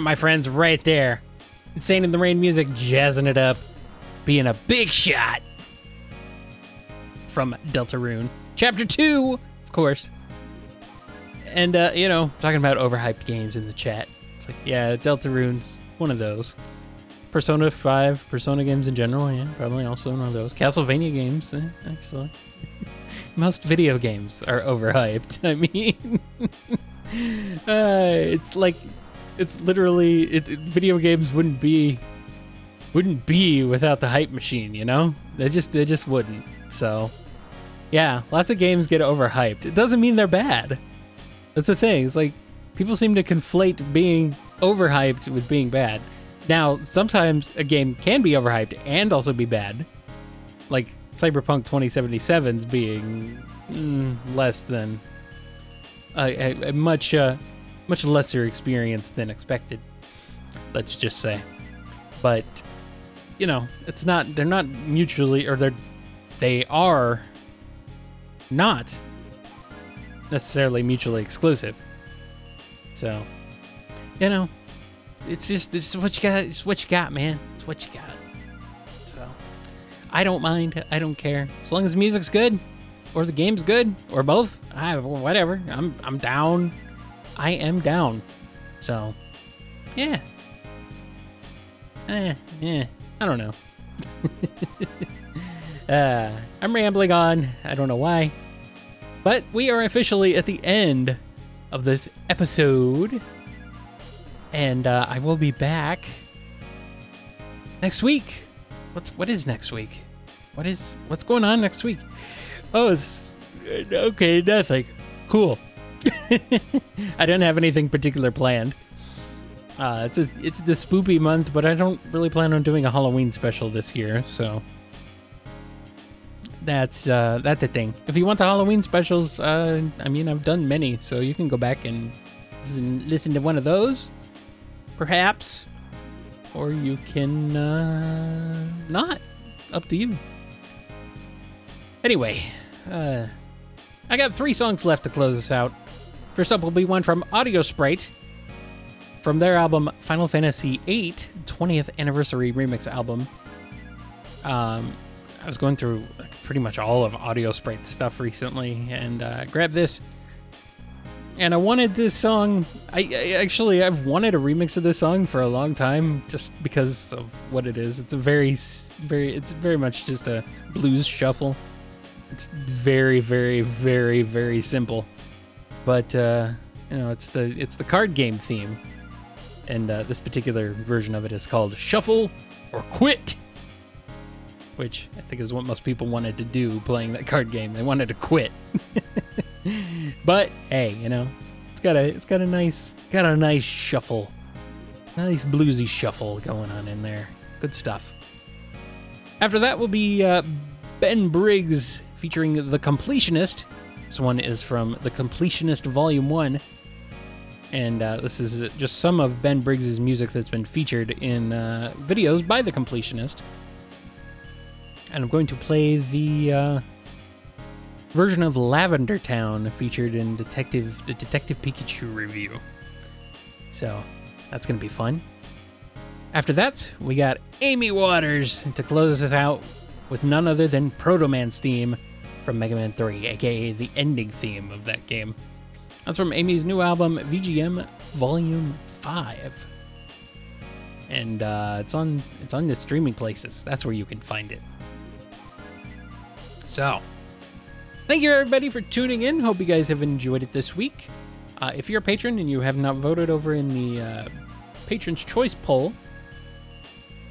that, my friends, right there. Insane in the Rain music, jazzing it up, being a big shot from Deltarune. Chapter 2, of course. And, uh, you know, talking about overhyped games in the chat. It's like, yeah, Deltarune's one of those. Persona 5, Persona games in general, yeah, probably also one of those. Castlevania games, eh, actually. Most video games are overhyped. I mean, uh, it's like it's literally it, it, video games wouldn't be wouldn't be without the hype machine, you know? They just they just wouldn't. So yeah, lots of games get overhyped. It doesn't mean they're bad. That's the thing. It's like people seem to conflate being overhyped with being bad. Now, sometimes a game can be overhyped and also be bad. Like Cyberpunk 2077's being mm, less than a, a, a much uh, much lesser experience than expected. Let's just say. But you know, it's not they're not mutually or they're they are not necessarily mutually exclusive. So, you know, it's just it's what you got. It's what you got, man. It's what you got. So, I don't mind. I don't care as long as the music's good, or the game's good, or both. I whatever. I'm I'm down. I am down. So, yeah. Eh, yeah. I don't know. uh, I'm rambling on. I don't know why. But we are officially at the end of this episode. And uh, I will be back next week. What's what is next week? What is what's going on next week? Oh, it's okay, nothing. Cool. I don't have anything particular planned. Uh, it's a, it's the spoopy month, but I don't really plan on doing a Halloween special this year, so that's uh, that's a thing. If you want the Halloween specials, uh, I mean, I've done many, so you can go back and listen, listen to one of those, perhaps, or you can uh, not. Up to you. Anyway, uh, I got three songs left to close this out. First up will be one from Audio Sprite from their album Final Fantasy VIII 20th Anniversary Remix album. Um, I was going through pretty much all of Audio Sprite stuff recently and uh, grabbed this. And I wanted this song. I, I actually I've wanted a remix of this song for a long time, just because of what it is. It's a very, very, it's very much just a blues shuffle. It's very, very, very, very simple, but uh, you know, it's the it's the card game theme, and uh, this particular version of it is called Shuffle or Quit, which I think is what most people wanted to do playing that card game. They wanted to quit. but hey, you know, it's got a it's got a nice got a nice shuffle, nice bluesy shuffle going on in there. Good stuff. After that will be uh, Ben Briggs featuring The Completionist. This one is from The Completionist Volume 1. And uh, this is just some of Ben Briggs' music that's been featured in uh, videos by The Completionist. And I'm going to play the uh, version of Lavender Town featured in Detective the Detective Pikachu review. So that's going to be fun. After that, we got Amie Waters to close us out with none other than Proto Man's theme from Mega Man 3, aka the ending theme of that game. That's from Amie's new album, VGM Volume 5. And uh, it's on it's on the streaming places. That's where you can find it. So, thank you everybody for tuning in. Hope you guys have enjoyed it this week. Uh, if you're a patron and you have not voted over in the uh, Patron's Choice poll,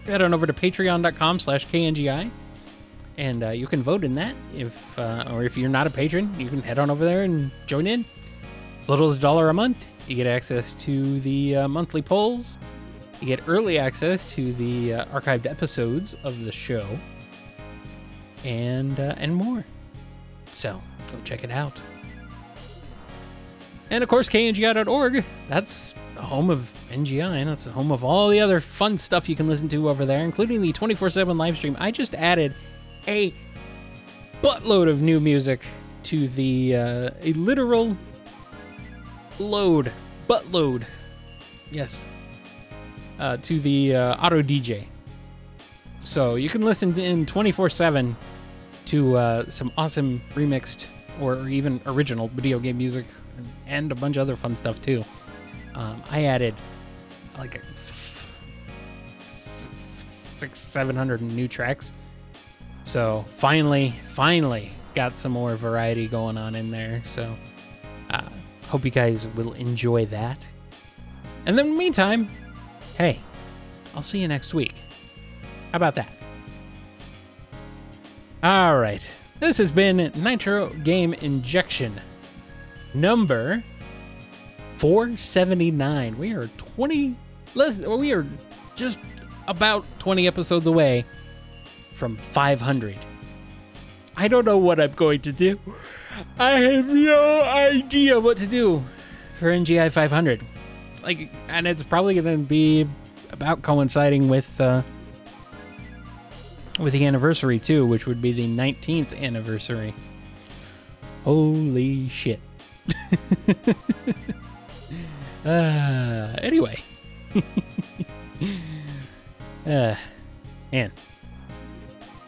head on over to patreon.com slash kngi and uh, you can vote in that if uh, or if you're not a patron you can head on over there and join in. As little as a dollar a month you get access to the uh, monthly polls. You get early access to the uh, archived episodes of the show. And uh, and more. So go check it out. And of course kngi.org that's the home of NGI, and that's the home of all the other fun stuff you can listen to over there, including the 24 7 live stream. I just added a buttload of new music to the, uh, a literal load, buttload, yes, uh, to the uh, Auto DJ. So you can listen in 24 7 to uh, some awesome remixed or even original video game music and a bunch of other fun stuff too. Um, I added like six, seven hundred new tracks. So finally, finally got some more variety going on in there. So uh, hope you guys will enjoy that. And then in the meantime, hey, I'll see you next week. How about that? All right. This has been Nitro Game Injection number 479. We are 20 less we are just about 20 episodes away from 500. I don't know what I'm going to do. I have no idea what to do for NGI 500. Like and it's probably going to be about coinciding with uh with the anniversary too, which would be the 19th anniversary. Holy shit. uh, anyway. uh, man.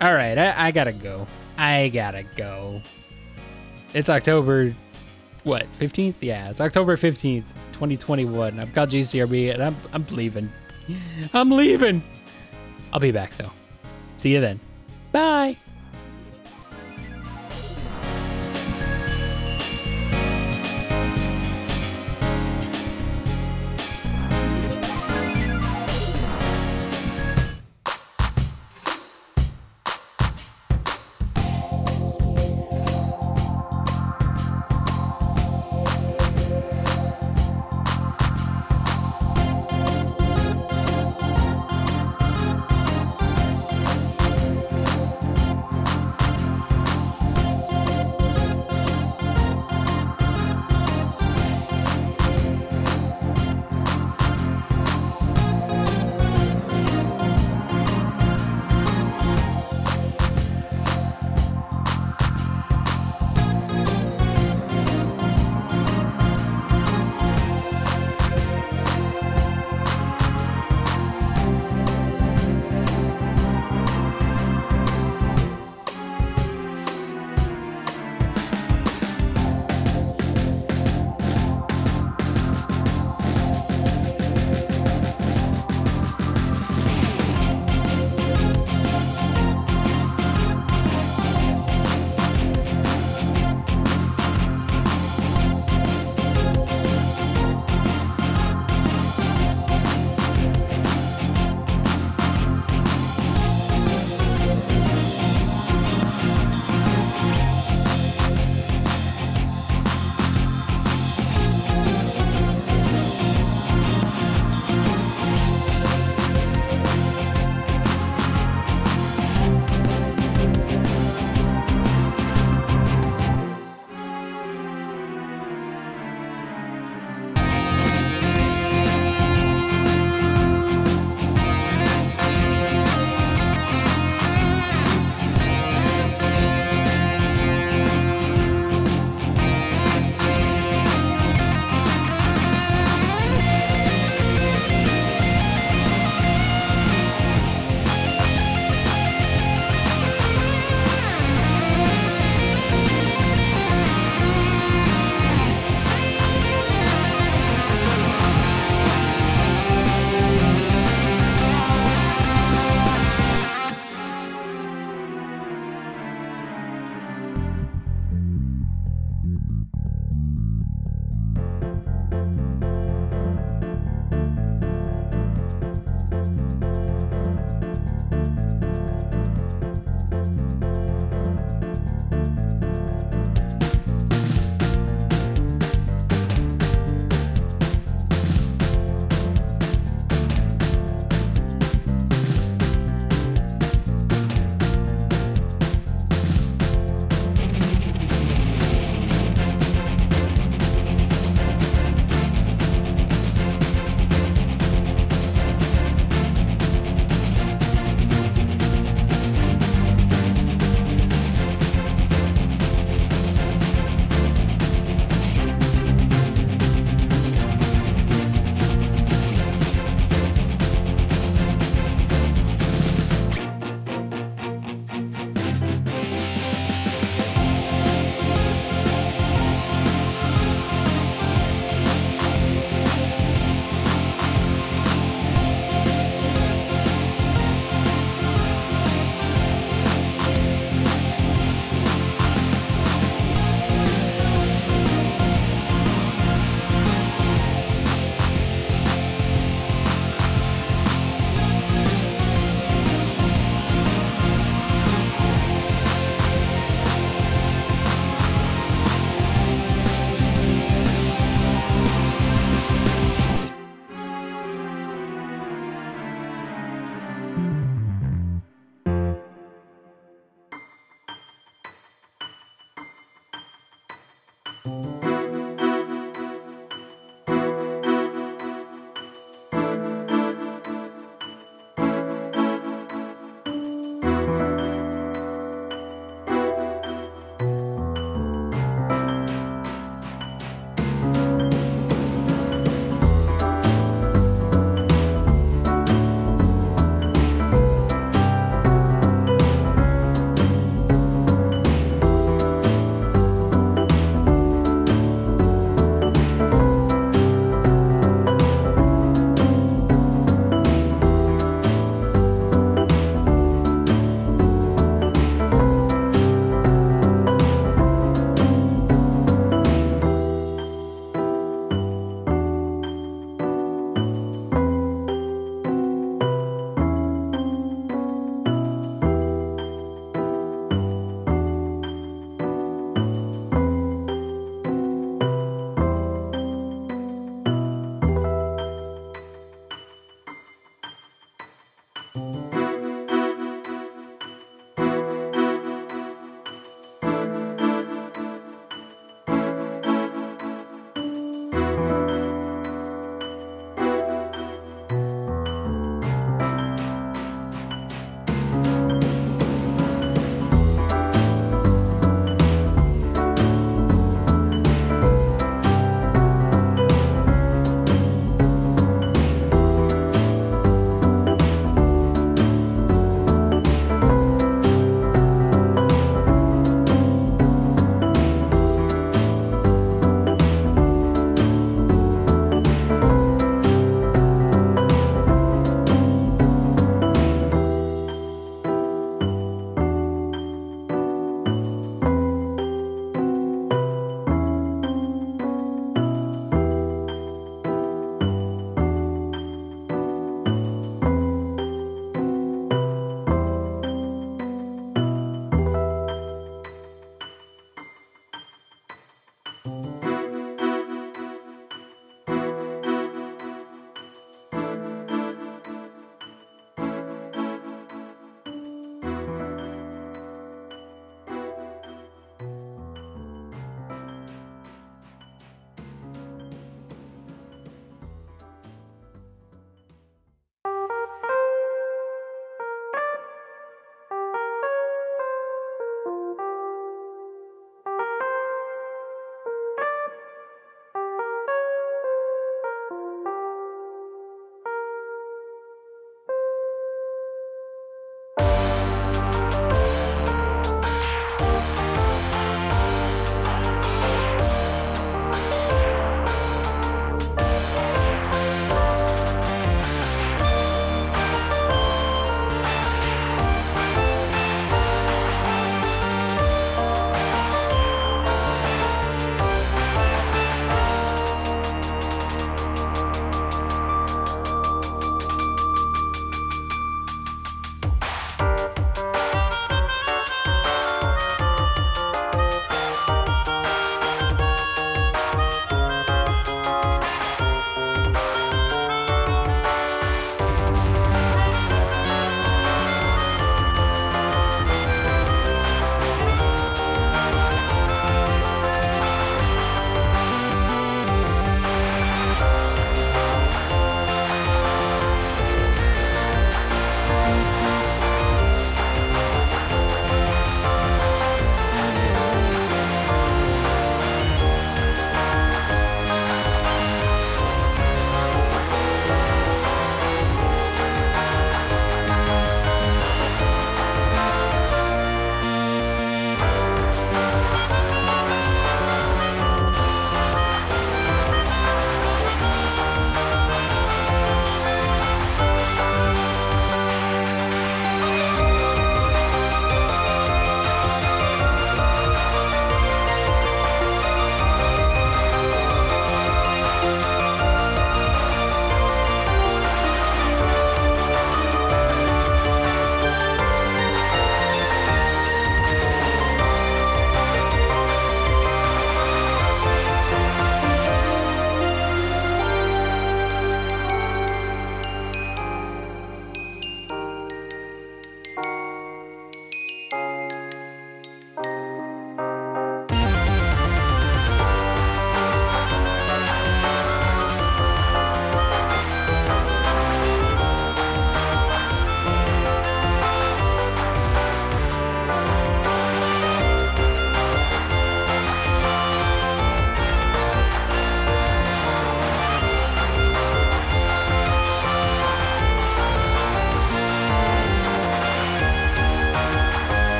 All right, I, I gotta go. I gotta go. It's October, what, 15th? Yeah, it's October 15th, 2021. I've got GCRB and I'm, I'm leaving. I'm leaving. I'll be back though. See you then. Bye.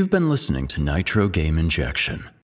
You've been listening to Nitro Game Injection.